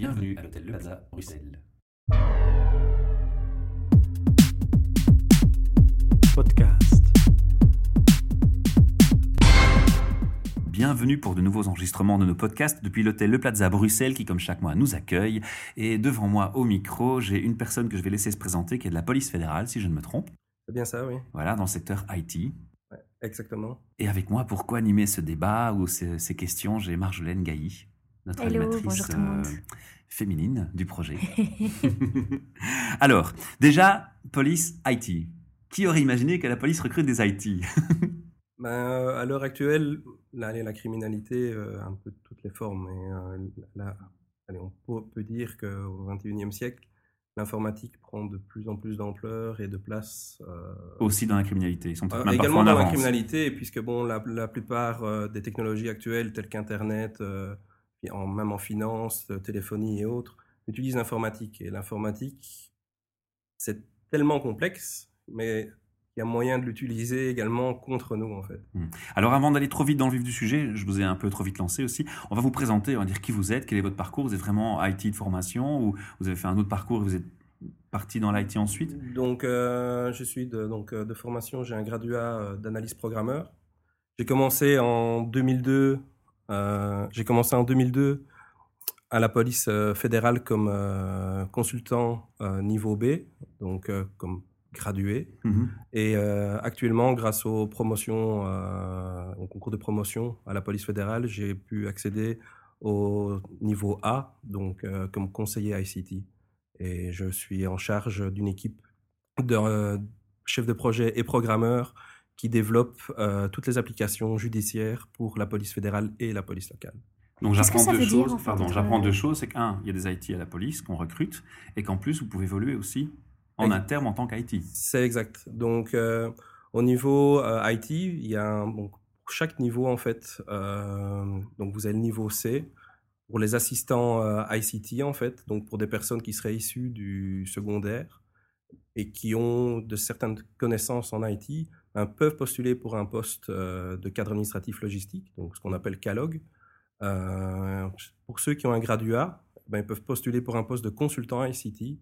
Bienvenue à l'hôtel Le Plaza, Bruxelles. Podcast. Bienvenue pour de nouveaux enregistrements de nos podcasts depuis l'hôtel Le Plaza Bruxelles qui, comme chaque mois, nous accueille. Et devant moi, au micro, j'ai une personne que je vais laisser se présenter qui est de la police fédérale, si je ne me trompe. C'est bien ça, oui. Voilà, dans le secteur IT. Ouais, exactement. Et avec moi, pour co-animer ce débat ou ces, ces questions, j'ai Marjolaine Gailly, notre Hello, animatrice bonjour tout le monde. euh, féminine du projet. Alors, déjà, police IT. Qui aurait imaginé que la police recrute des IT Ben, euh, à l'heure actuelle, là, la criminalité euh, a un peu toutes les formes. Et, euh, là, allez, on peut, peut dire qu'au XXIe siècle, l'informatique prend de plus en plus d'ampleur et de place. euh, Aussi dans la criminalité. Ils sont peut-être euh, même également en dans la criminalité, puisque bon, la, la plupart euh, des technologies actuelles, telles qu'Internet, en, même en finance, euh, téléphonie et autres, utilisent l'informatique. Et l'informatique, c'est tellement complexe, mais il y a moyen de l'utiliser également contre nous, en fait. Alors avant d'aller trop vite dans le vif du sujet, je vous ai un peu trop vite lancé aussi, on va vous présenter, on va dire qui vous êtes, quel est votre parcours, vous êtes vraiment IT de formation ou vous avez fait un autre parcours et vous êtes parti dans l'IT ensuite? Donc, euh, je suis de, donc, euh, de formation, j'ai un graduat d'analyse programmeur. J'ai commencé en 2002, euh, j'ai commencé en 2002 à la police euh, fédérale comme euh, consultant euh, niveau B, donc euh, comme gradué. Mhm. Et euh, actuellement, grâce aux promotions, euh, au concours de promotion à la police fédérale, j'ai pu accéder au niveau A, donc euh, comme conseiller ICT. Et je suis en charge d'une équipe de euh, chefs de projet et programmeurs qui développent euh, toutes les applications judiciaires pour la police fédérale et la police locale. Donc j'apprends deux dire, choses. en fait, Pardon, j'apprends euh, deux choses. C'est qu'un, il y a des IT à la police qu'on recrute, et qu'en plus vous pouvez évoluer aussi en interne en tant qu'IT. C'est exact. Donc, euh, au niveau euh, IT, il y a un, bon, pour chaque niveau, en fait, euh, donc vous avez le niveau C pour les assistants euh, ICT, en fait, donc pour des personnes qui seraient issues du secondaire et qui ont de certaines connaissances en IT, peuvent postuler pour un poste euh, de cadre administratif logistique, donc ce qu'on appelle CALOG. Euh, pour ceux qui ont un graduat, ben, ils peuvent postuler pour un poste de consultant ICT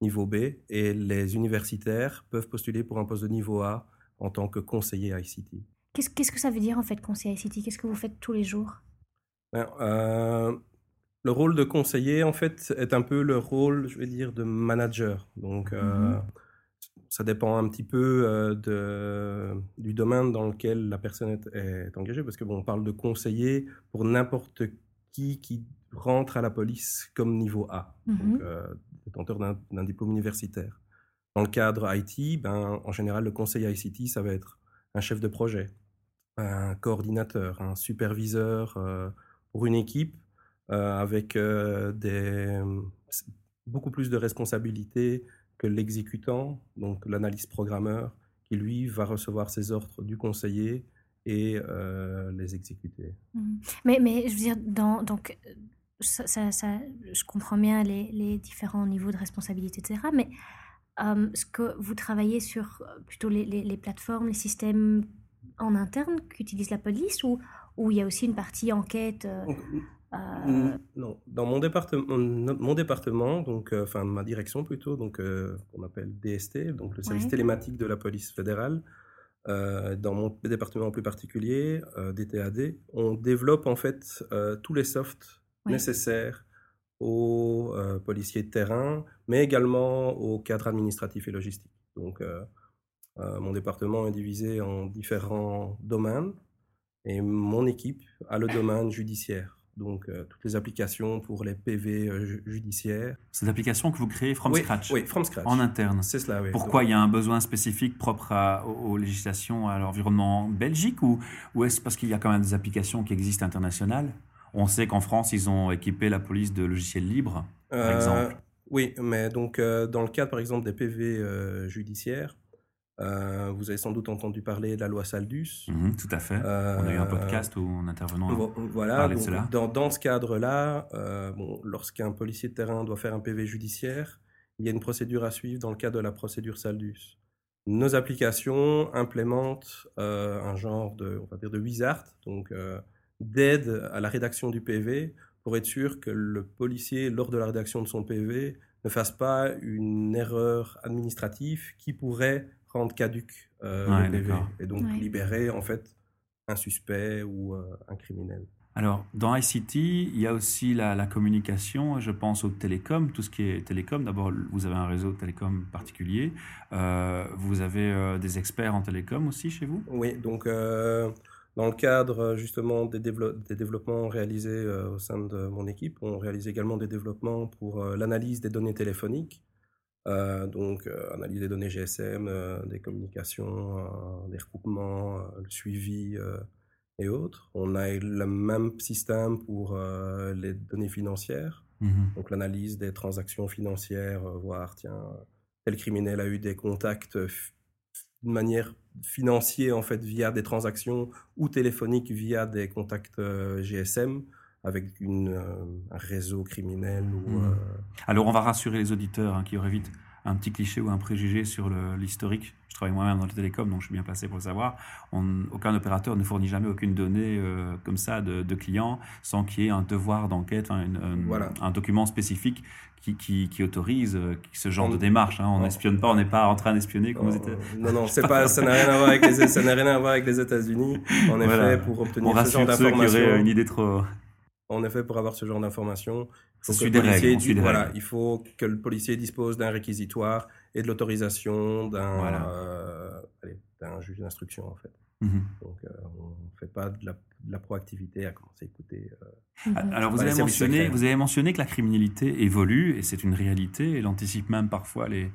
niveau B et les universitaires peuvent postuler pour un poste de niveau A en tant que conseiller ICT. Qu'est-ce qu'est-ce que ça veut dire en fait conseiller ICT Qu'est-ce que vous faites tous les jours? Ben, euh, le rôle de conseiller, en fait, est un peu le rôle, je vais dire, de manager. Donc, euh, Mhm. Ça dépend un petit peu euh, de, du domaine dans lequel la personne est, est engagée, parce que bon, on parle de conseiller pour n'importe qui qui rentre à la police comme niveau A, Mhm. donc euh, détenteur d'un diplôme universitaire. Dans le cadre IT, ben, en général, le conseiller ICT, ça va être un chef de projet, un coordinateur, un superviseur euh, pour une équipe avec des, beaucoup plus de responsabilités que l'exécutant, donc l'analyse programmeur, qui lui va recevoir ses ordres du conseiller et euh, les exécuter. Mhm. mais, mais je veux dire, dans, donc, ça, ça- ça- je comprends bien les, les différents niveaux de responsabilité, etc. Mais euh, est-ce que vous travaillez sur euh, plutôt les, les- les plateformes, les systèmes en interne qu'utilise la police ou, ou il y a aussi une partie enquête euh, Non, dans mon département, mon mon département, donc euh, enfin ma direction plutôt, donc euh, qu'on appelle DST, donc le service Ouais. télématique de la police fédérale. euh, dans mon département en plus particulier, euh, DTAD, on développe en fait euh, tous les softs Ouais. nécessaires aux euh, policiers de terrain, mais également aux cadres administratifs et logistiques. Donc, euh, euh, mon département est divisé en différents domaines et mon équipe a le domaine judiciaire. Donc, euh, toutes les applications pour les PV euh, ju- judiciaires. Ces applications que vous créez from oui, scratch, Oui, from scratch. en interne. C'est cela, oui. Pourquoi Donc, il y a un besoin spécifique propre à- aux, législations, à l'environnement belgique ou, ou est-ce parce qu'il y a quand même des applications qui existent internationales? On sait qu'en France, ils ont équipé la police de logiciels libres, par euh, exemple. Oui, mais donc, dans le cadre, par exemple, des PV judiciaires, euh, vous avez sans doute entendu parler de la loi Saldus. Mhm, tout à fait. Euh, On a eu un podcast où un intervenant. Vo- Voilà, parler de donc, cela. dans, dans ce cadre-là, euh, bon, lorsqu'un policier de terrain doit faire un PV judiciaire, il y a une procédure à suivre dans le cadre de la procédure Saldus. Nos applications implémentent euh, un genre de, on va dire de wizard, donc euh, d'aide à la rédaction du PV pour être sûr que le policier, lors de la rédaction de son PV, ne fasse pas une erreur administrative qui pourrait rendre caduque euh, le PV et donc libérer en fait un suspect ou euh, un criminel. Alors, dans ICT, il y a aussi la, communication, je pense aux télécoms, tout ce qui est télécom. D'abord, vous avez un réseau de télécom particulier. Euh, vous avez des experts en télécom aussi chez vous? Oui, donc dans le cadre justement des, des développements réalisés au sein de mon équipe, on réalise également des développements pour l'analyse des données téléphoniques. Euh, donc, euh, analyse des données GSM, euh, des communications, des recoupements, le suivi et autres. On a le même système pour les données financières, mmh donc l'analyse des transactions financières, voir, tiens, tel criminel a eu des contacts de manière financière, en fait, via des transactions ou téléphoniques via des contacts GSM avec une, un réseau criminel. Ou, mmh. euh, Alors on va rassurer les auditeurs hein, qui auraient vite un petit cliché ou un préjugé sur l'historique. Je travaille moi-même dans le télécom, donc je suis bien placé pour le savoir. On, aucun opérateur ne fournit jamais aucune donnée euh, comme ça de, de clients sans qu'il y ait un devoir d'enquête, voilà. un document spécifique qui, qui, qui, autorise euh, ce genre de démarche. Hein. On n'espionne pas, on n'est pas en train d'espionner comme vous êtes. Non, non, c'est pas, ça n'a rien à voir avec les, ça n'a rien à voir avec les États-Unis. En effet, pour obtenir ce genre d'informations. une idée trop en effet, pour avoir ce genre d'informations, il, voilà, il faut que le policier dispose d'un réquisitoire et de l'autorisation d'un euh, juge d'instruction, en fait. Mhm. Donc, euh, on ne fait pas de la, proactivité à commencer à écouter. Euh, mhm. Alors, vous, avez mentionné, vous avez mentionné que la criminalité évolue, et c'est une réalité, elle anticipe même parfois les,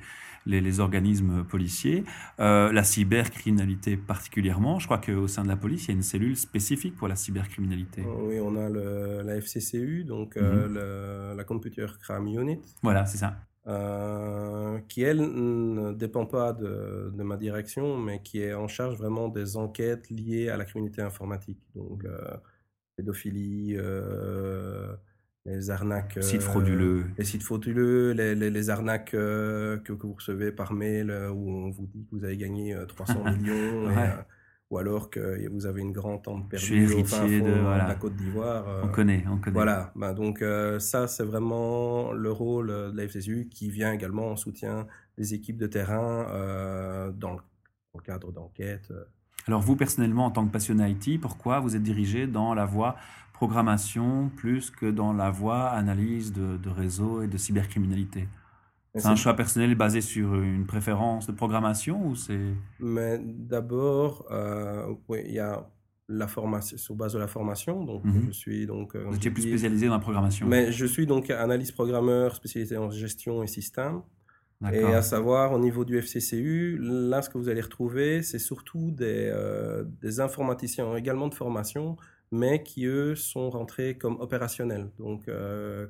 les, organismes policiers. Euh, la cybercriminalité particulièrement, je crois qu'au sein de la police, il y a une cellule spécifique pour la cybercriminalité. Oui, on a la FCCU, donc mhm. la Computer Crime Unit. Voilà, c'est ça. Euh, qui elle ne dépend pas de, ma direction, mais qui est en charge vraiment des enquêtes liées à la criminalité informatique. Donc, euh, pédophilie, euh, les arnaques. sites frauduleux. Les sites frauduleux, les, les, arnaques que, que, vous recevez par mail où on vous dit que vous avez gagné 300 millions ou alors que vous avez une grande tente perdue au fin fond de, la Côte d'Ivoire. on connaît, on connaît. Voilà, bah, donc euh, ça c'est vraiment le rôle de la FCSU qui vient également en soutien des équipes de terrain euh, dans, le, cadre d'enquête. Alors vous personnellement en tant que passionné IT, pourquoi vous êtes dirigé dans la voie programmation plus que dans la voie analyse de, de réseau et de cybercriminalité? C'est un choix personnel basé sur une préférence de programmation ou c'est Mais d'abord, euh, oui, il y a la formation sur base de la formation. Donc, mhm. je suis donc. Euh, Vous étiez plus spécialisé dans la programmation. Mais je suis donc analyse programmeur spécialisé en gestion et système. Et à savoir, au niveau du FCCU, là, ce que vous allez retrouver, c'est surtout des, euh, des informaticiens également de formation, mais qui, eux, sont rentrés comme opérationnels, donc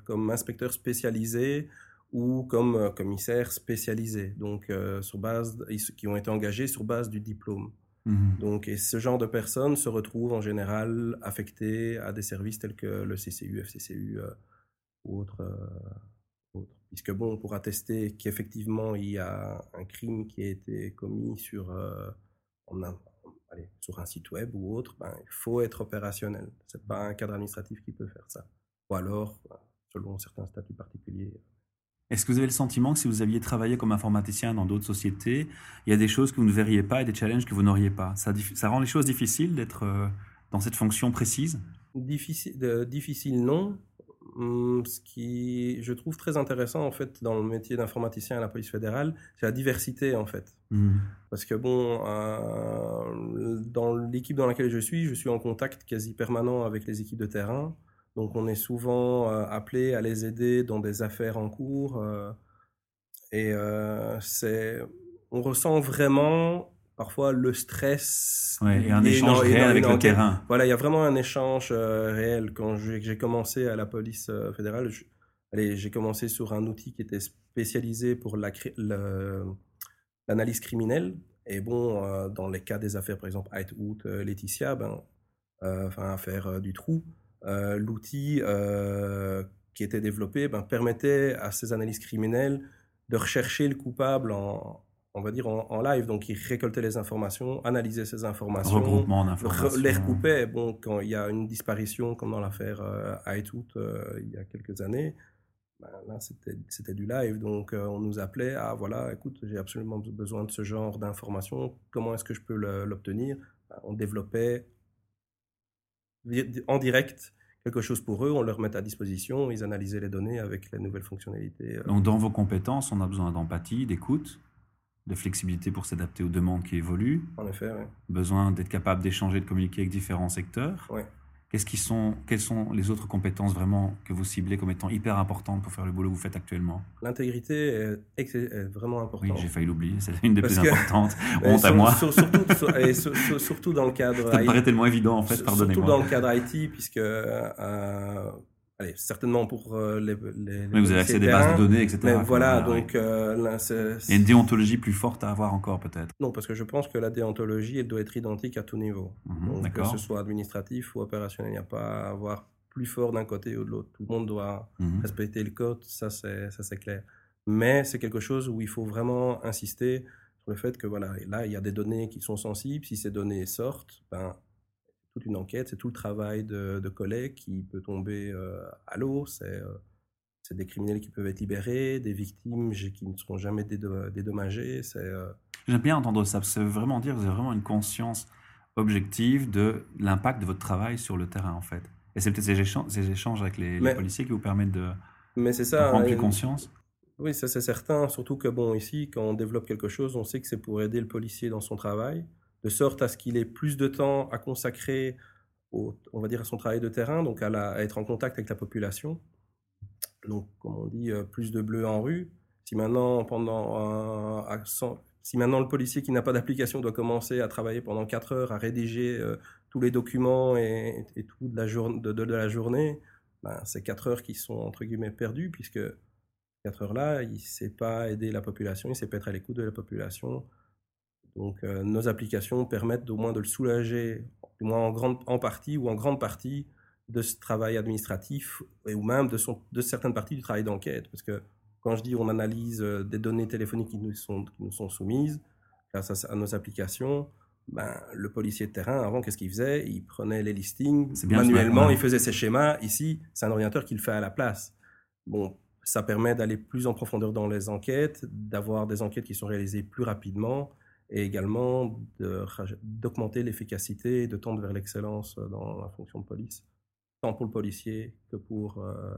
comme inspecteurs spécialisés ou comme euh, commissaires spécialisés, donc euh, sur base, qui ont été engagés sur base du diplôme. Mhm. Donc, et ce genre de personnes se retrouvent en général affectées à des services tels que le CCU, FCCU euh, ou autres, Puisque bon, pour attester qu'effectivement il y a un crime qui a été commis sur, allez, sur un site web ou autre, ben, il faut être opérationnel. C'est pas un cadre administratif qui peut faire ça. Ou alors, selon certains statuts particuliers, est-ce que vous avez le sentiment que si vous aviez travaillé comme informaticien dans d'autres sociétés, il y a des choses que vous ne verriez pas et des challenges que vous n'auriez pas? Ça, ça, rend les choses difficiles d'être euh, dans cette fonction précise? Difficile, difficile non. Hum, ce qui je trouve très intéressant en fait dans le métier d'informaticien à la police fédérale, c'est la diversité en fait. Mmh. Parce que bon, euh, dans l'équipe dans laquelle je suis, je suis en contact quasi permanent avec les équipes de terrain. Donc on est souvent euh, appelé à les aider dans des affaires en cours. Euh, et euh, c'est, on ressent vraiment parfois le stress. Ouais, et un échange réel avec le terrain. Voilà, il y a vraiment un échange réel. Quand j'ai commencé à la police fédérale, j'ai commencé sur un outil qui était spécialisé pour l'analyse criminelle. Et bon, dans les cas des affaires, par exemple, Out, Laetitia, ben, enfin, affaire du trou, l'outil euh, qui était développé ben, permettait à ces analyses criminelles de rechercher le coupable en, on va dire, en, live. Donc, ils récoltaient les informations, analysaient ces informations. Regroupement d'informations. Les recoupaient. Bon, quand il y a une disparition, comme dans l'affaire euh, euh il y a quelques années, ben, là, c'était du live. Donc, euh, on nous appelait Ah, voilà, écoute, j'ai absolument besoin de ce genre d'informations. Comment est-ce que je peux l'obtenir? Ben, On développait en direct quelque chose pour eux, on leur met à disposition, ils analysaient les données avec les nouvelles fonctionnalités. Euh. Donc dans vos compétences, on a besoin d'empathie, d'écoute, de flexibilité pour s'adapter aux demandes qui évoluent. En effet, oui. Besoin d'être capable d'échanger, de communiquer avec différents secteurs. Oui. Qu'est-ce qui sont, quelles sont les autres compétences vraiment que vous ciblez comme étant hyper importantes pour faire le boulot que vous faites actuellement? L'intégrité est, vraiment importante. Oui, j'ai failli l'oublier, c'est une des plus importantes. Honte à moi. surtout, surtout, dans le cadre. Ça me paraît tellement évident en fait, pardonnez-moi. Surtout dans le cadre IT, puisque euh, Allez, certainement pour euh, les, les, Oui, vous avez accès à des bases de données, etc. Mais voilà, donc euh, une déontologie plus forte à avoir encore, peut-être. Non, parce que je pense que la déontologie, elle doit être identique à tout niveau. Mhm, que ce soit administratif ou opérationnel, il n'y a pas à avoir plus fort d'un côté ou de l'autre. Tout le monde doit mhm. respecter le code, ça c'est ça c'est clair. Mais c'est quelque chose où il faut vraiment insister sur le fait que voilà, là il y a des données qui sont sensibles. Si ces données sortent, ben toute une enquête, c'est tout le travail de, collègues qui peut tomber euh, à l'eau. Euh, c'est des criminels qui peuvent être libérés, des victimes qui ne seront jamais dédommagées. Euh, J'aime bien entendre ça. Ça veut vraiment dire que vous avez vraiment une conscience objective de l'impact de votre travail sur le terrain, en fait. Et c'est peut-être ces échanges, ces échanges avec les, policiers qui vous permettent de, mais ça, prendre plus conscience. Oui, ça c'est certain. Surtout que, bon, ici, quand on développe quelque chose, on sait que c'est pour aider le policier dans son travail de sorte à ce qu'il ait plus de temps à consacrer, on va dire, à son travail de terrain, donc à, être en contact avec la population. Donc, comme on dit, euh, plus de bleu en rue. Si maintenant, pendant, si maintenant le policier qui n'a pas d'application doit commencer à travailler pendant 4 heures à rédiger euh, tous les documents et, tout de la, journée, ben, c'est 4 heures qui sont entre guillemets perdues, puisque 4 heures là, il ne sait pas aider la population, il ne sait pas être à l'écoute de la population, donc euh, nos applications permettent au moins de le soulager, du moins en, grande, en partie ou en grande partie de ce travail administratif et, ou même de, son, de certaines parties du travail d'enquête. Parce que quand je dis on analyse euh, des données téléphoniques qui nous sont, qui nous sont soumises grâce à, nos applications, ben, le policier de terrain, avant, qu'est-ce qu'il faisait? Il prenait les listings manuellement, il faisait ses schémas. Ici, c'est un ordinateur qui le fait à la place. Bon, ça permet d'aller plus en profondeur dans les enquêtes, d'avoir des enquêtes qui sont réalisées plus rapidement et également d'augmenter l'efficacité et de tendre vers l'excellence euh, dans la fonction de police, tant pour le policier que pour euh,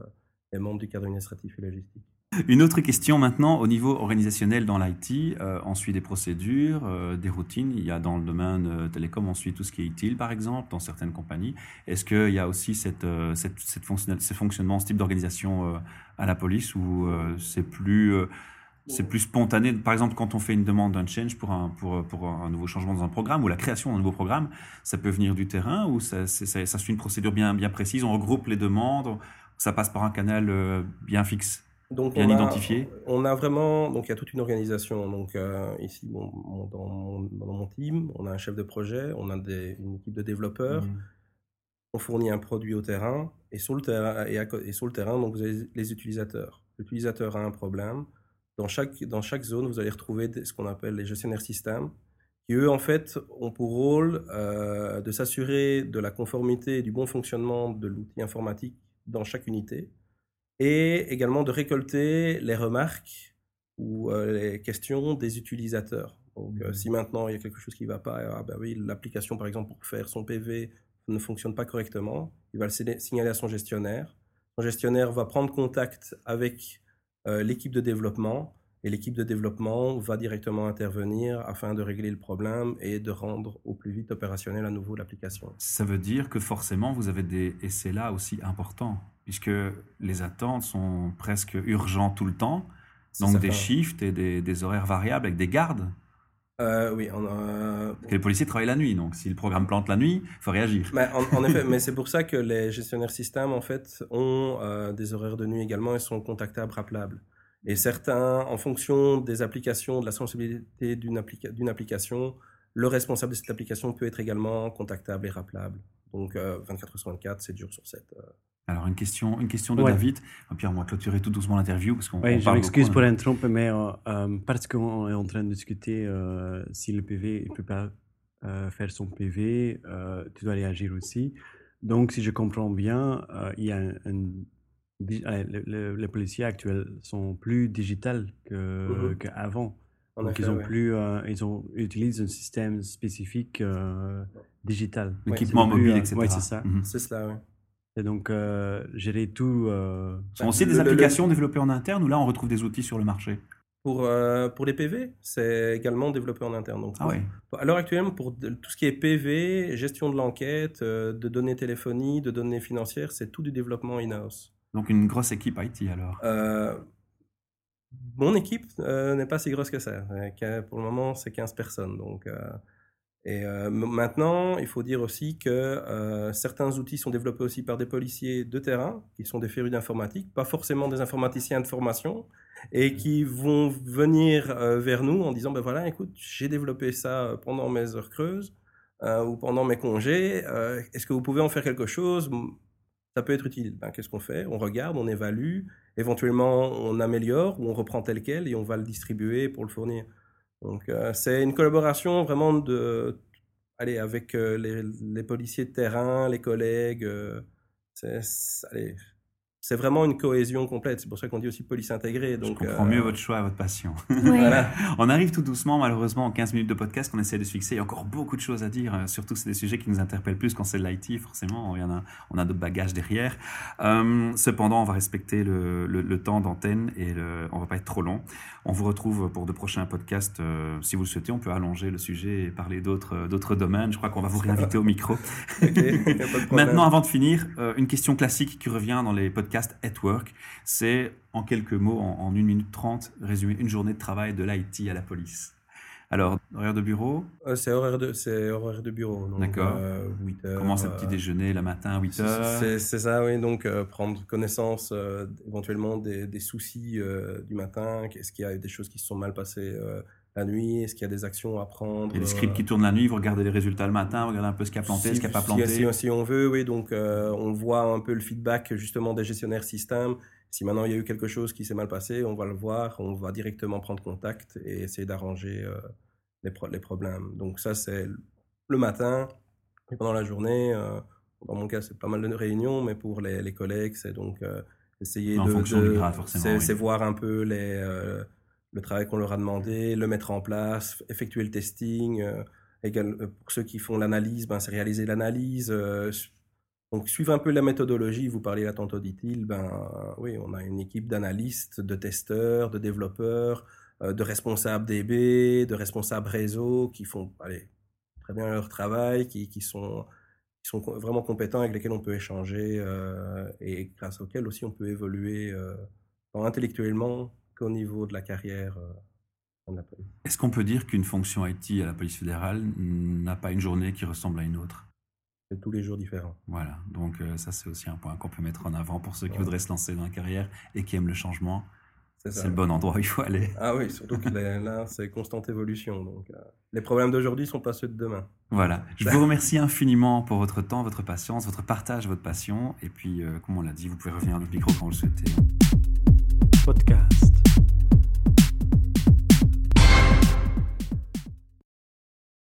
les membres du cadre administratif et logistique. Une autre question maintenant au niveau organisationnel dans l'IT. Euh, on suit des procédures, des routines. Il y a dans le domaine télécom, on suit tout ce qui est utile, par exemple, dans certaines compagnies. Est-ce qu'il y a aussi cette, cette ce fonctionnement, ce type d'organisation à la police où c'est plus c'est plus spontané. Par exemple, quand on fait une demande d'un change pour un, pour, pour un nouveau changement dans un programme ou la création d'un nouveau programme, ça peut venir du terrain ou ça, ça, ça, suit une procédure bien, bien précise. On regroupe les demandes, ça passe par un canal euh, bien fixe, donc bien identifié. On a vraiment, donc il y a toute une organisation. Donc euh, ici, dans, mon, dans, mon, team, on a un chef de projet, on a des, une équipe de développeurs. Mmh. On fournit un produit au terrain et sur le terrain, et, et sur le terrain, donc vous avez les utilisateurs. L'utilisateur a un problème dans chaque, dans chaque zone, vous allez retrouver ce qu'on appelle les gestionnaires systèmes, qui eux, en fait, ont pour rôle euh, de s'assurer de la conformité et du bon fonctionnement de l'outil informatique dans chaque unité, et également de récolter les remarques ou euh, les questions des utilisateurs. Donc, euh, si maintenant il y a quelque chose qui ne va pas, ah ben oui, l'application, par exemple, pour faire son PV ne fonctionne pas correctement, il va le signaler à son gestionnaire. Son gestionnaire va prendre contact avec l'équipe de développement. Et l'équipe de développement va directement intervenir afin de régler le problème et de rendre au plus vite opérationnel à nouveau l'application. Ça veut dire que forcément, vous avez des essais là aussi importants, puisque les attentes sont presque urgentes tout le temps. Donc des shifts et des, horaires variables avec des gardes. Euh, oui, on a... les policiers travaillent la nuit, donc si le programme plante la nuit, il faut réagir. Mais en, effet, mais c'est pour ça que les gestionnaires système, en fait, ont euh, des horaires de nuit également et sont contactables, rappelables. Et certains, en fonction des applications, de la sensibilité d'une application, le responsable de cette application peut être également contactable et rappelable. Donc 24 h sur 24, 7 jours sur 7. Alors, une question, une question de David. Et puis, on va clôturer tout doucement l'interview. parce qu'on Oui, je m'excuse hein. pour l'interrompre, mais euh, parce qu'on est en train de discuter si le PV ne peut pas faire son PV, tu dois réagir aussi. Donc, si je comprends bien, il y a un, les, policiers actuels sont plus digitales mmh qu'avant. Donc, ils, ont plus, ils ont, utilisent un système spécifique digital. L'équipement mobile, etc. Oui, c'est ça. Mmh c'est cela, oui. Et donc, gérer tout. Ce sont aussi des applications développées en interne ou là, on retrouve des outils sur le marché? Pour, pour les PV, c'est également développé en interne. Donc, ah oui. À l'heure actuelle, pour tout ce qui est PV, gestion de l'enquête, de données téléphonie, de données financières, c'est tout du développement in-house. Donc une grosse équipe IT alors Mon équipe n'est pas si grosse que ça. Pour le moment, c'est 15 personnes. Donc, et maintenant, il faut dire aussi que certains outils sont développés aussi par des policiers de terrain, qui sont des férus d'informatique, pas forcément des informaticiens de formation, et qui vont venir vers nous en disant, ben voilà, écoute, j'ai développé ça pendant mes heures creuses ou pendant mes congés, est-ce que vous pouvez en faire quelque chose? Ça peut être utile. Ben, Qu'est-ce qu'on fait? On regarde, on évalue, éventuellement on améliore ou on reprend tel quel et on va le distribuer pour le fournir. Donc euh, c'est une collaboration vraiment de, allez, avec euh, les, policiers de terrain, les collègues. Euh, c'est, allez, c'est vraiment une cohésion complète. C'est pour ça qu'on dit aussi police intégrée. Donc, Je comprends mieux votre choix et votre passion. voilà. On arrive tout doucement, malheureusement, en 15 minutes de podcast qu'on essaie de se fixer. Il y a encore beaucoup de choses à dire. Euh, surtout, c'est des sujets qui nous interpellent plus quand c'est de l'IT, forcément. Y en a, on a d'autres bagages derrière. Euh, cependant, on va respecter le, le, le temps d'antenne et le, on va pas être trop long. On vous retrouve pour de prochains podcasts. Euh, si vous le souhaitez, on peut allonger le sujet et parler d'autres, d'autres domaines. Je crois qu'on va vous réinviter au micro. okay, Maintenant, avant de finir, euh, une question classique qui revient dans les podcasts at work, c'est en quelques mots, en, en 1 minute 30, résumer une journée de travail de l'IT à la police. Alors, horaire de bureau? Euh, C'est horaire, de, horaire de bureau. D'accord. Euh, 8 heures. Comment c'est petit déjeuner, le matin, 8 heures C'est ça, oui. Donc, euh, prendre connaissance euh, éventuellement des, des soucis euh, du matin. Est-ce qu'il y a des choses qui se sont mal passées la nuit Est-ce qu'il y a des actions à prendre Il y a des scripts qui tournent la nuit, vous regardez les résultats le matin, vous regardez un peu ce qui a planté, si, ce qui n'a pas planté. Si, si, on veut, oui. Donc, on voit un peu le feedback justement des gestionnaires système. Si maintenant il y a eu quelque chose qui s'est mal passé, on va le voir, on va directement prendre contact et essayer d'arranger euh, les, pro les, problèmes. Donc ça, c'est le matin. Et pendant la journée, euh, dans mon cas, c'est pas mal de réunions, mais pour les, les collègues, c'est donc euh, essayer en de... de. C'est oui. voir un peu les, euh, le travail qu'on leur a demandé, le mettre en place, effectuer le testing. Égal, pour ceux qui font l'analyse, ben, c'est réaliser l'analyse donc, suivre un peu la méthodologie, vous parliez là tantôt dit-il, ben oui, on a une équipe d'analystes, de testeurs, de développeurs, euh, de responsables DB, de responsables réseau qui font allez, très bien leur travail, qui, qui, sont, qui sont vraiment compétents avec lesquels on peut échanger euh, et grâce auxquels aussi on peut évoluer euh, tant intellectuellement qu'au niveau de la carrière. Est-ce qu'on peut dire qu'une fonction IT à la police fédérale n'a pas une journée qui ressemble à une autre? Tous les jours différents. Voilà, donc euh, ça c'est aussi un point qu'on peut mettre en avant pour ceux qui ouais. voudraient se lancer dans la carrière et qui aiment le changement. C'est le bon endroit où il faut aller. Ah oui, surtout que là, c'est constante évolution. Donc, euh, les problèmes d'aujourd'hui ne sont pas ceux de demain. Voilà. Je vous remercie infiniment pour votre temps, votre patience, votre partage, votre passion. Et puis, euh, comme on l'a dit, vous pouvez revenir à notre micro quand vous le souhaitez. Podcast.